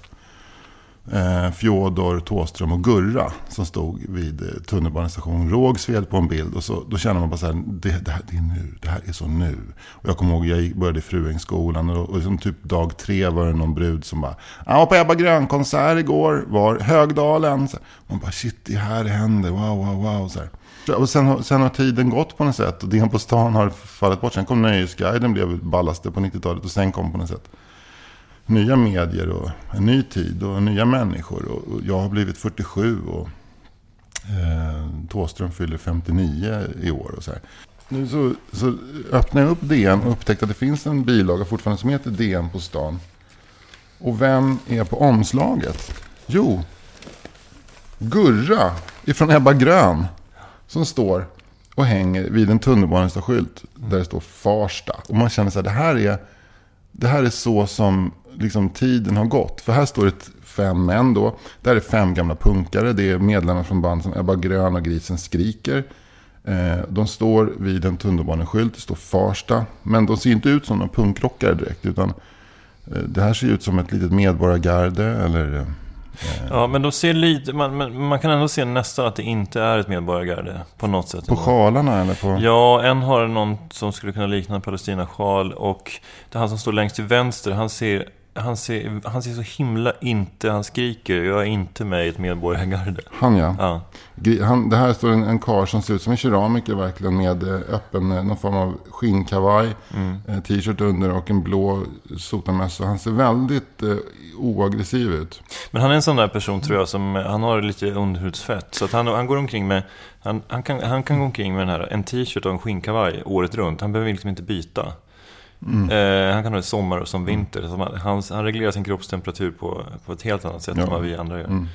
Eh, Fjodor, Tåström och Gurra som stod vid tunnelbanestation tunnelbanestationen Rågsved på en bild. Och så, då känner man bara så här, det, det, här, det är nu, det här är så nu. Och jag kommer ihåg, jag började i Fruängsskolan och, och liksom typ dag tre var det någon brud som bara, jag var på Ebba Grön-konsert igår, var Högdalen. Så här, man bara, shit, det här händer, wow, wow, wow. Så här. Och sen, har- sen har tiden gått på något sätt och DN på stan har fallit bort. Sen kom Nöjesguiden, blev ballaste på 90-talet och sen kom på något sätt nya medier och en ny tid och nya människor. Och och jag har blivit 47 och eh, Tåström fyller 59 i år. Och så, här. Nu så, så öppnade jag upp DN och upptäckte att det finns en bilaga fortfarande som heter DN på stan. Och vem är på omslaget? Jo, Gurra ifrån Ebba Grön. Som står och hänger vid en tunnelbaneskylt där det står Farsta. Och man känner så här, det här är, det här är så som liksom, tiden har gått. För här står det fem män då. Där är fem gamla punkare. Det är medlemmar från band som Ebba Grön och Grisen Skriker. Eh, de står vid en tunnelbaneskylt, det står Farsta. Men de ser inte ut som några punkrockare direkt. Utan eh, det här ser ut som ett litet medborgargarde. Eller, eh, Ja, men de ser lite, man, man kan ändå se nästan att det inte är ett medborgargarde på något sätt. på sjalarna eller på... Ja, en har någon som skulle kunna likna en Palestina-sjal och det han som står längst till vänster, han ser, han ser, han ser så himla inte, han skriker, jag är inte med i ett medborgargarde. Han ja. Ja. Han, det här står en, en karl som ser ut som en keramiker verkligen med eh, öppen, eh, någon form av skinnkavaj, eh, t-shirt under och en blå sotarmössa. Han ser väldigt eh, oaggressiv ut. Men han är en sån där person tror jag som, han har lite underhudsfett. Så att han, han går omkring med, han, han, kan, han kan gå omkring med den här, en t-shirt och en skinnkavaj året runt. Han behöver liksom inte byta. Eh, han kan ha det sommar och som vinter. Så han, han, reglerar sin kroppstemperatur på, på ett helt annat sätt Ja. än vad vi andra gör.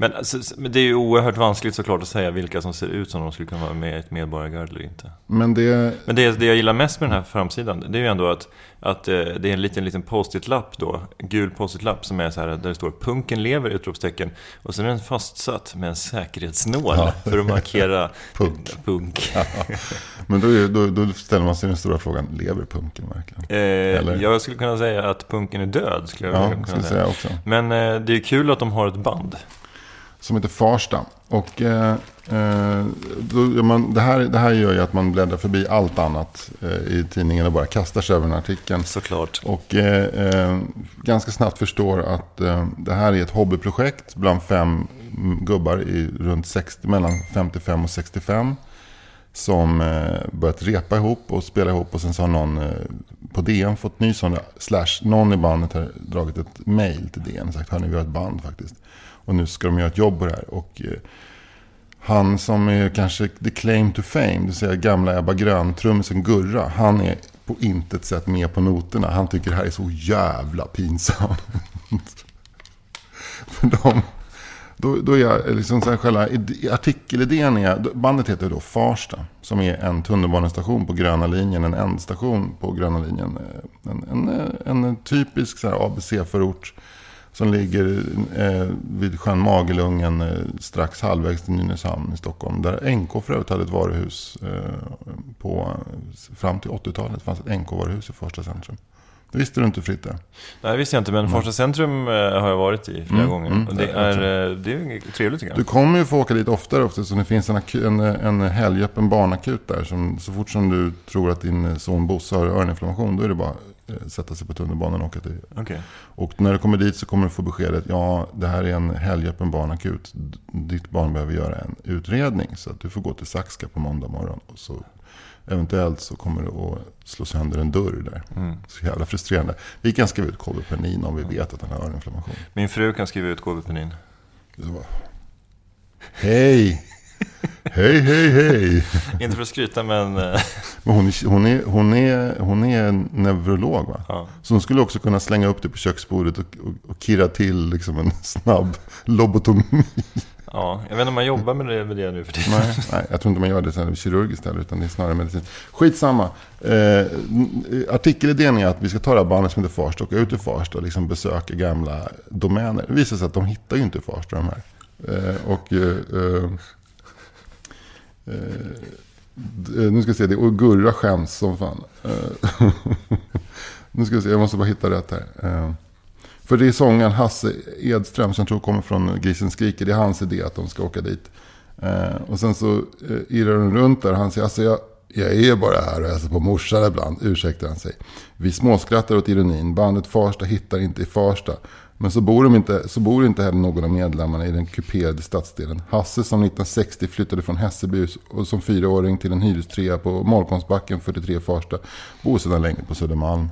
Men, alltså, men det är ju oerhört vanskligt såklart att säga vilka som ser ut som de skulle kunna vara med i ett medborgargarde eller inte. Men det, Men det, det jag gillar mest med den här framsidan, det är ju ändå att, att eh, det är en liten, liten post-it-lapp då. Gul post-it-lapp som är så här, där det står punken lever! Utropstecken. Och sen är den fastsatt med en säkerhetsnål för att markera *laughs* Punk. punk. *laughs* men då, då, då ställer man sig den stora frågan, lever punken verkligen? Eh, Eller? jag skulle kunna säga att punken är död. Skulle jag Ja, kunna säga. säga också. Men eh, det är kul att de har ett band. Som heter Farsta. Och eh, eh, då, man, det, här, det här gör ju att man bläddrar förbi allt annat eh, i tidningen och bara kastar sig över den här artikeln. Såklart. Och eh, eh, ganska snabbt förstår att det här är ett hobbyprojekt bland fem gubbar i runt 60, mellan 55 och 65. Som börjat repa ihop och spela ihop och sen så har någon på DN fått nys om det. Slash någon i bandet har dragit ett mail till DN och sagt hörni vi har ett band faktiskt. Och nu ska de göra ett jobb på det här. Och, eh, Han som är kanske the claim to fame, det vill säga gamla Ebba Grön-trummisen Gurra. Han är på intet sätt med på noterna. Han tycker det här är så jävla pinsamt. *laughs* För de, då, då är jag liksom så här, själva artikelidén är, bandet heter då Farsta. Som är en tunnelbanestation på Gröna linjen, en ändstation på Gröna linjen. Eh, en, en, eh, en typisk så här ABC-förort som ligger eh, vid sjön Magelungen eh, strax halvvägs till Nynäshamn i Stockholm. Där NK för övrigt hade ett varuhus eh, på, fram till 80-talet. fanns ett NK-varuhus i första centrum. Det visste du inte Fritte? Nej, det visste jag inte, men Farsta centrum har jag varit i flera Mm, gånger. mm, och det är, det är trevligt tycker Du jag. kommer ju få åka dit oftare också, så det finns en, en, en helgöppen barnakut där. Som, så fort som du tror att din son Bosse har öroninflammation, då är det bara sätta sig på tunnelbanan och åka till. Okej. Och när du kommer dit så kommer du få beskedet, ja det här är en helgöppen barnakut. Ditt barn behöver göra en utredning, så att du får gå till Saxka på måndag morgon. Och så eventuellt så kommer du att slå sönder en dörr där. Mm. Så jävla frustrerande. Vi kan skriva ut Kolbepenin om vi vet att han har öroninflammation. Min fru kan skriva ut bara, Hej! *laughs* Hej, hej, hej! Inte för att skryta, men... Men hon, hon, är, hon, är, hon är en neurolog va? Ja. Så hon skulle också kunna slänga upp det på köksbordet och, och, och kirra till liksom en snabb lobotomi. ja, jag vet inte om man jobbar med det, med det nu för tiden. nej, nej, jag tror inte man gör det kirurgiskt heller, utan det är snarare medicinskt. Skitsamma. Eh, artikelidén är att vi ska ta det här bandet som heter Farsta, åka ut till Farsta och liksom besöka gamla domäner. Det visar sig att de hittar ju inte Farsta de här. Eh, och... Eh, eh, eh, Eh, nu ska vi se, det och Gurra skäms som fan. Eh, *laughs* nu ska vi se, jag måste bara hitta rätt här. Eh, för det är sångaren Hasse Edström som jag tror kommer från Grisen skriker. Det är hans idé att de ska åka dit. Och sen så irrar de runt där. Han säger, alltså jag, jag är bara här och hälsar på morsan ibland, ursäktar han sig. Vi småskrattar åt ironin. Bandet Farsta hittar inte i Farsta. Men så bor, de inte, så bor inte heller någon av medlemmarna i den kuperade stadsdelen. Hasse som 1960 flyttade från Hässelby och som fyraåring till en hyrestrea på Molkomsbacken 43 Farsta. Bor sedan länge på Södermalm.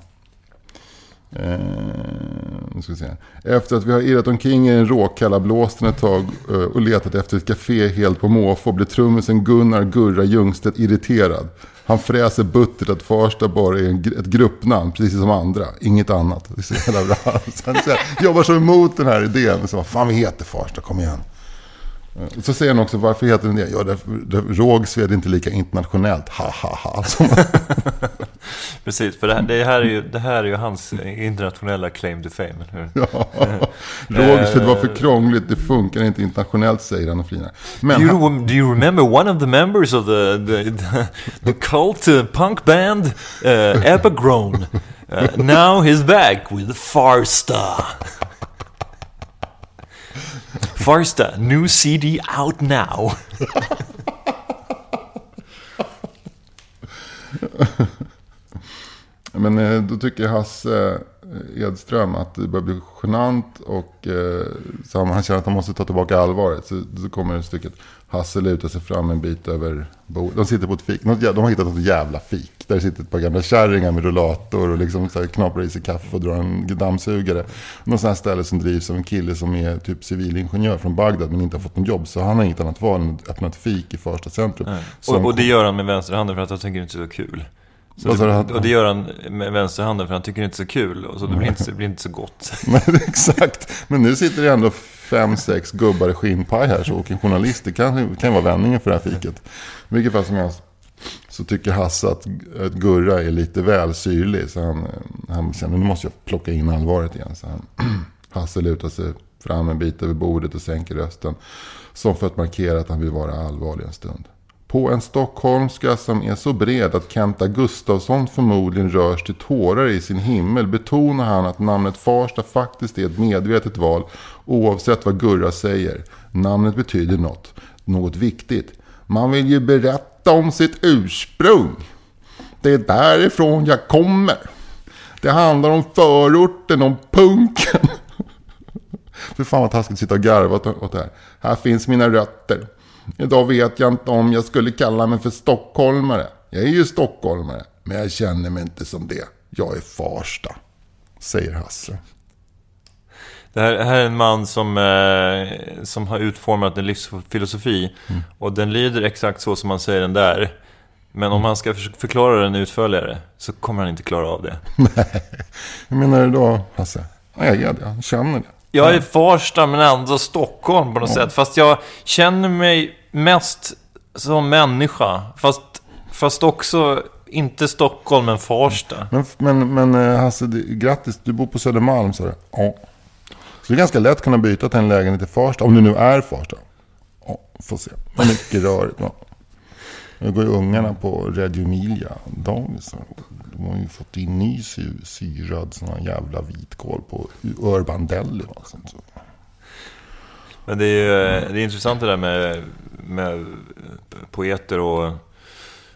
Eh, ska vi se. Efter att vi har irrat omkring i den råkalla blåsten ett tag eh, och letat efter ett café helt på måfå blir trummisen Gunnar Gurra Ljungstedt irriterad. Han fräser buttert att Farstaborg är en, ett gruppnamn, precis som andra. Inget annat. Det är så jävla bra. *laughs* Sen så här, jobbar så emot den här idén. Så, vad fan, vi heter Farsta, kom igen. Eh, så säger han också, varför heter den det? Ja, Rågsved är inte lika internationellt. Ha, ha, ha. *laughs* Precis, för det här, det här, är, ju, det här är ju hans internationella claim to fame. eller hur? Ja. *laughs* Rågsved var för krångligt, det funkar inte internationellt säger han och flinar. Men Do you, do you remember one of the members of the, the, the, the cult uh, punk band uh, Epigroan? Uh, now he's back with Farsta. Farsta, new CD out now. *laughs* men eh, då tycker Hasse eh, Edström att det börjar bli genant och eh, så han känner att han måste ta tillbaka allvaret. Så, så kommer det stycket. Hasse lutar sig fram en bit över bordet. De sitter på ett fik. Något De har hittat något jävla fik. Där sitter ett par gamla kärringar med rullator och liksom så här knaprar i sig kaffe och drar en dammsugare. Någon sån här ställe som drivs av en kille som är typ civilingenjör från Bagdad men inte har fått något jobb. Så han har inget annat val än att öppna ett fik i första centrum. Och, och det gör han med vänsterhanden för att han tycker inte så kul. Så du? det, och det gör han med vänsterhanden för han tycker inte det är så kul. Och så det blir inte, så- det blir inte så gott. *laughs* Nej, exakt. Men nu sitter det ändå fem, sex gubbar i skinnpaj här. Så och en journalist, det kan, kan vara vändningen för det här fiket. I vilket fall som helst. Så tycker Hasse att, att Gurra är lite väl syrlig. Så han, han känner, nu måste jag plocka in allvaret igen. Så han, *clears throat* Hasse lutar sig fram en bit över bordet och sänker rösten. Som för att markera att han vill vara allvarlig en stund. På en stockholmska som är så bred att Kenta Gustafsson förmodligen rörs till tårar i sin himmel betonar han att namnet Farsta faktiskt är ett medvetet val oavsett vad Gurra säger. Namnet betyder något, något viktigt. Man vill ju berätta om sitt ursprung. Det är därifrån jag kommer. Det handlar om förorten, om punken. *laughs* För fan vad taskigt att sitta och garva åt åt det här. Här finns mina rötter. Idag vet jag inte om jag skulle kalla mig för stockholmare. Jag är ju stockholmare, men jag känner mig inte som det. Jag är Farsta, säger Hasse. Det här, här är en man som, eh, som har utformat en livsfilosofi. Mm. Och den lyder exakt så som man säger den där. Men om han ska förklara den utförligare så kommer han inte klara av det. *laughs* Hur menar du då, Hasse? Ja, jag är det. Jag känner det. Jag är Farsta men ändå Stockholm på något sätt. Fast jag känner mig mest som människa. Fast, fast också inte Stockholm men Farsta. Men, men, men eh, Hasse, grattis. Du bor på Södermalm, sa du. Ja. Så det är ganska lätt att kunna byta till en lägenhet i Farsta. Om du nu är Farsta. Ja, får se. Det är mycket rörigt. Ja. Nu går ju ungarna på Radio Emilia dagis. De har ju fått in ny syrad sån här jävla vitkål på Urban Deli. och sånt. Så. Men det är, ju- det är intressant det där med, med poeter och,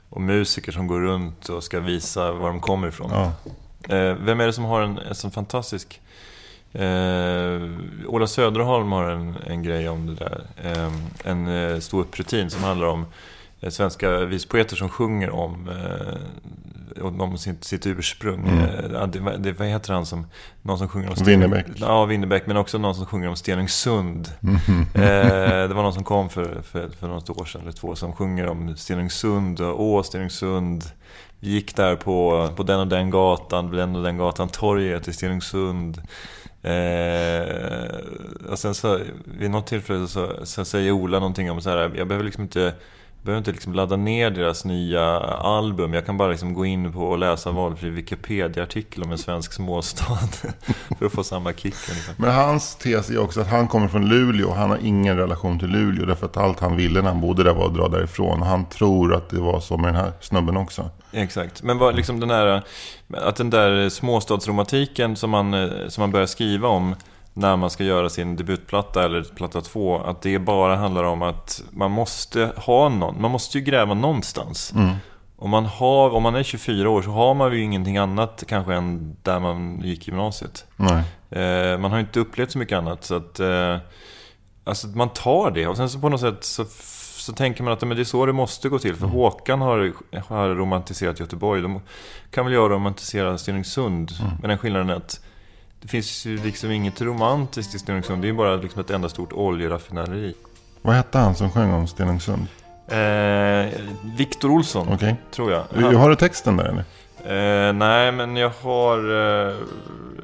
och musiker som går runt och ska visa var de kommer ifrån. Ja. Eh, vem är det som har en, en sån fantastisk... Eh, Ola Söderholm har en, en grej om det där. Eh, en eh, stor rutin som handlar om eh, svenska vispoeter som sjunger om, eh, om- sitt, sitt ursprung. Eh, ja, det, det, vad heter han som... Någon som sjunger om Sten- Winnerbäck. Ja, Winnerbäck, men också någon som sjunger om Stenungsund. Mhm. Eh, det var någon som kom för, för, för något år sedan eller två som sjunger om Stenungsund och åh Stenungsund. Vi gick där på, på den och den gatan, på den och den gatan, torget i Stenungsund. Eh, och sen så, vid något tillfälle så, så säger Ola någonting om så här, jag behöver liksom inte behöver inte liksom ladda ner deras nya album. Jag kan bara liksom gå in på och läsa en valfri Wikipedia-artikel om en svensk småstad. *laughs* för att få samma kick ungefär. Men hans tes är också att han kommer från Luleå. Han har ingen relation till Luleå. Därför att allt han ville när han bodde där var att dra därifrån. Och han tror att det var så med den här snubben också. Exakt, men vad, liksom den här, att den där småstadsromantiken som man, eh, som man börjar skriva om när man ska göra sin debutplatta eller platta två, att det bara handlar om att man måste ha någon, man måste ju gräva någonstans. Om, man har, om man är 24 år så har man ju ingenting annat kanske än där man gick gymnasiet. Eh, man har ju inte upplevt så mycket annat så att eh, Alltså man tar det och sen så på något sätt så, så tänker man att men det är så det måste gå till. För Håkan har, har romantiserat Göteborg. De kan väl jag romantisera Stenungsund. Men den skillnaden är att det finns ju liksom inget romantiskt i Stenungsund. Det är ju bara liksom ett enda stort oljeraffinaderi. Vad hette han som sjöng om Stenungsund? Eh, Viktor Olsson, Okej. tror jag. Okay. Har du texten där eller? Eh, nej, men jag har, eh,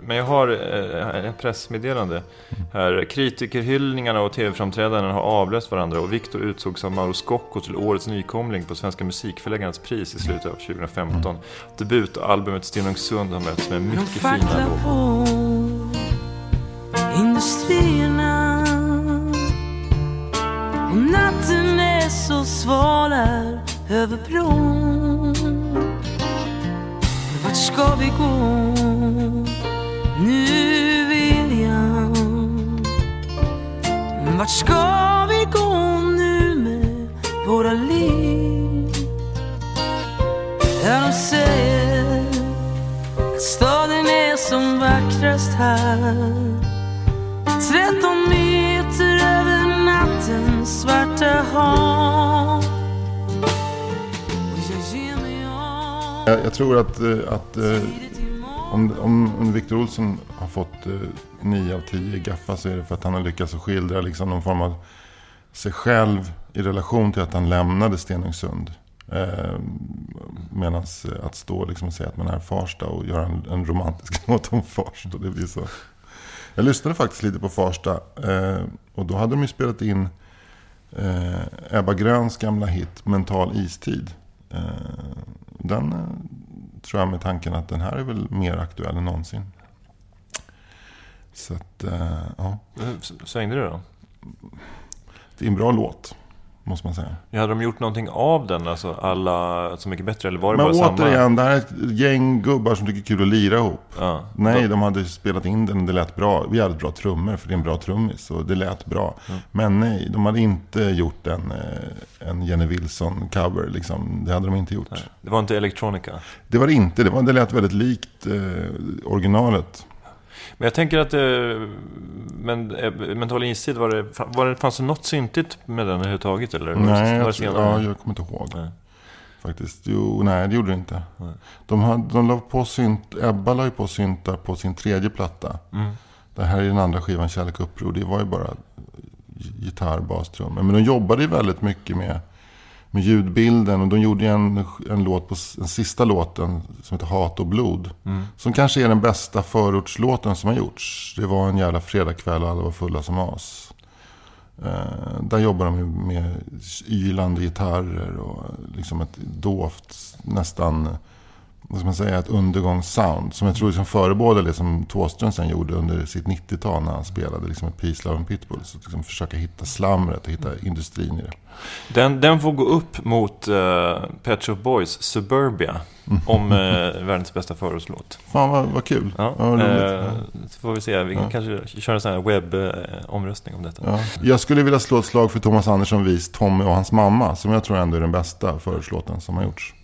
men jag har eh, ett pressmeddelande här. Kritikerhyllningarna och tv-framträdanden har avlöst varandra och Viktor utsågs av Mauro Scocco till årets nykomling på Svenska musikförläggarnas pris i slutet av 2015. Debutalbumet Stenungsund har mötts med mycket fina på industrierna och natten är så sval här över bron Vart ska vi gå nu William? Vart ska vi gå nu med våra liv? Ja, de säger att staden är som vackrast här 13 meter över nattens svarta hav Och jag ger mig av Jag, jag tror att, eh, att eh, om, om Victor Olsson har fått eh, 9 av 10 gaffa så är det för att han har lyckats att skildra liksom någon form av sig själv i relation till att han lämnade Stenungsund. Eh, Medan att stå liksom och säga att man är Farsta och göra en, en romantisk *laughs* låt om Farsta. Det blir så. Jag lyssnade faktiskt lite på Farsta eh, och då hade de ju spelat in eh, Ebba Gröns gamla hit Mental istid. Eh, den tror jag med tanken att den här är väl mer aktuell än någonsin. Så att, ja. Svängde det då? Det är en bra låt, måste man säga. Ja, hade de gjort någonting av den? Alltså alla Så Mycket Bättre? Eller var det Men bara samma? återigen, det här är ett gäng gubbar som tycker kul att lira ihop. Ja. Nej, de hade spelat in den, det lät bra. Vi hade bra trummor, för det är en bra trummis. Och det lät bra. Men nej, de hade inte gjort en, eh, en Jenny Wilson-cover. Liksom. Det hade de inte gjort. Det var inte Electronica? Det var det inte. Det, var, det lät väldigt likt eh, originalet. Men jag tänker att... Eh, men eh, Mental istid, var det, var det, fanns det något syntigt med den överhuvudtaget? Eller? Nej, jag, tror, ja, jag kommer inte ihåg. Nej. Faktiskt. Jo, nej, det gjorde det inte. De, hade, de la på synt, Ebba la ju på syntar på sin tredje platta. Mm. Det här är den andra skivan, Kärlek och uppror. Det var ju bara gitarr, bas, trummor. Men de jobbade ju väldigt mycket med, med ljudbilden. Och de gjorde en, en låt på den sista låten som heter Hat och blod. Som kanske är den bästa förortslåten som har gjorts. Det var en jävla fredagkväll och alla var fulla som as. Eh, där jobbar de med ylande gitarrer och liksom ett dovt, nästan, vad ska man säga, ett undergångssound. Som jag tror liksom förebådade det som Thåström sen gjorde under sitt 90-tal när han spelade liksom ett Peace, Love and Pitbull. Så liksom försöka hitta slamret och hitta industrin i det. Den, den får gå upp mot uh, Pet Shop Boys Suburbia. Om uh, världens bästa förortslåt. Fan vad, vad kul. Ja, vad roligt. eh, så får vi se. Vi kan kanske köra en sån här webbomröstning om detta. Ja. Jag skulle vilja slå ett slag för Thomas Andersson Vis, Tommy och hans mamma. Som jag tror ändå är den bästa förortslåten som har gjorts.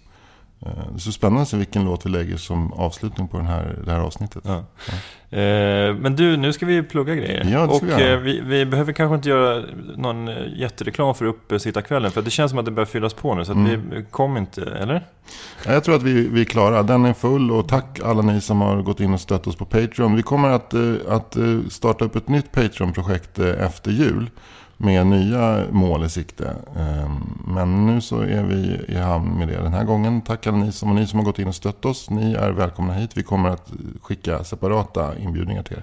Eh, Det är så spännande att se vilken låt vi lägger som avslutning på den här, det här avsnittet. Ja. Eh, men du, nu ska vi plugga grejer. Ja, och vi eh, vi, vi behöver kanske inte göra någon jättereklam för uppesittarkvällen. För det känns som att det börjar fyllas på nu. Så Mm. vi kom inte, eller? Ja, Jag tror att vi, vi är klara. Den är full och tack alla ni som har gått in och stött oss på Patreon. Vi kommer att, att starta upp ett nytt Patreon-projekt efter jul. Med nya mål i sikte. Ehm, men nu så är vi i hamn med det den här gången. Tack alla ni som, ni som har gått in och stött oss. Ni är välkomna hit. Vi kommer att skicka separata inbjudningar till er.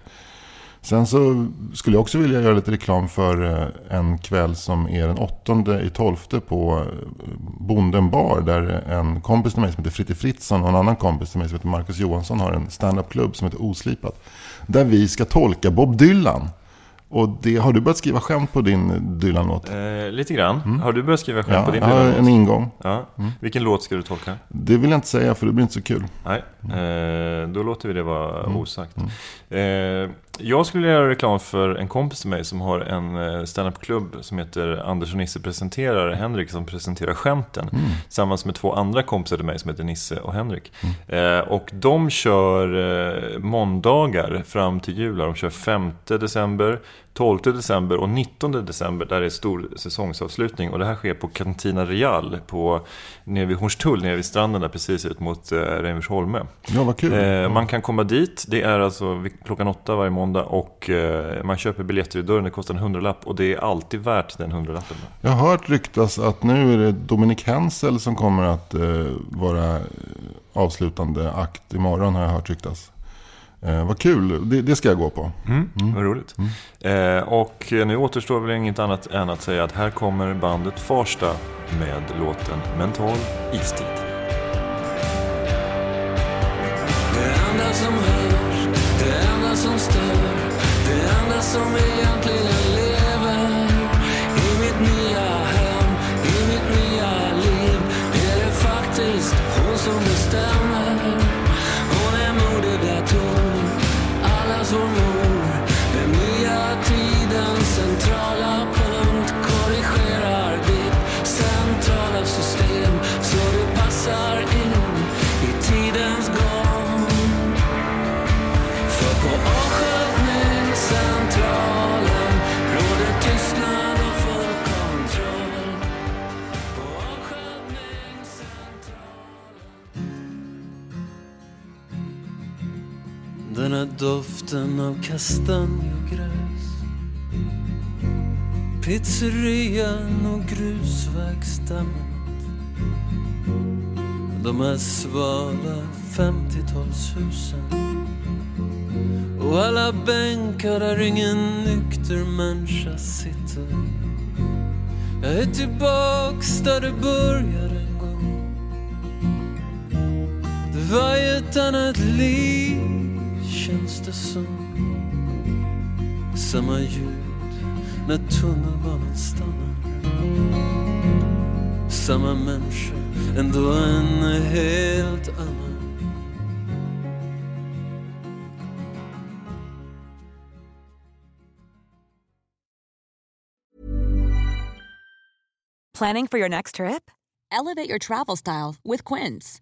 Sen så skulle jag också vilja göra lite reklam för eh, en kväll som är den 8 i 12 på eh, Bonden bar. Där en kompis till mig som heter Fritte Fritzson och en annan kompis till mig som heter Marcus Johansson har en stand-up-klubb som heter Oslipat. Där vi ska tolka Bob Dylan. Och det, har du börjat skriva skämt på din Dylan-låt? Eh, lite grann. Har du börjat skriva skämt Mm. Ja, på din Dylan-låt? en ingång. Ja. Vilken låt ska du tolka? Det vill jag inte säga för det blir inte så kul. Nej, eh, då låter vi det vara Mm. osagt. Eh, jag skulle vilja göra reklam för en kompis till mig som har en eh, standup-klubb som heter Anders och Nisse presenterar Henrik som presenterar skämten. Mm. Tillsammans med två andra kompisar till mig som heter Nisse och Henrik. Eh, och de kör eh, måndagar fram till jul. De kör 5 december, 12 december och 19 december. Där är stor säsongsavslutning. Och det här sker på Cantina Real på, nere vid Hornstull, nere vid stranden där precis ut mot eh, Reimersholme. Ja, vad kul. Eh, man kan komma dit, det är alltså klockan åtta varje måndag och eh, man köper biljetter i dörren, det kostar en hundralapp och det är alltid värt den hundralappen. Jag har hört ryktas att nu är det Dominic Hensel som kommer att eh, vara eh, avslutande akt imorgon har jag hört ryktas. Eh, vad kul, det, det ska jag gå på. Mm. Vad roligt. Eh, och nu återstår väl inget annat än att säga att här kommer bandet Farsta med låten Mental istid. Det enda som hörs, det enda som stör Det enda som egentligen Den här doften av kastanjegräs Pizzerian och grusvägsdammet De här svala 50-talshusen och alla bänkar där ingen nykter människa sitter. Jag är tillbaks där det började en gång. Det var ju ett annat liv. Känns det som Samma ljud när tunnelbanan stannar Samma människa, ändå en helt annan Planning for your next trip? Elevate your travel style with Quince.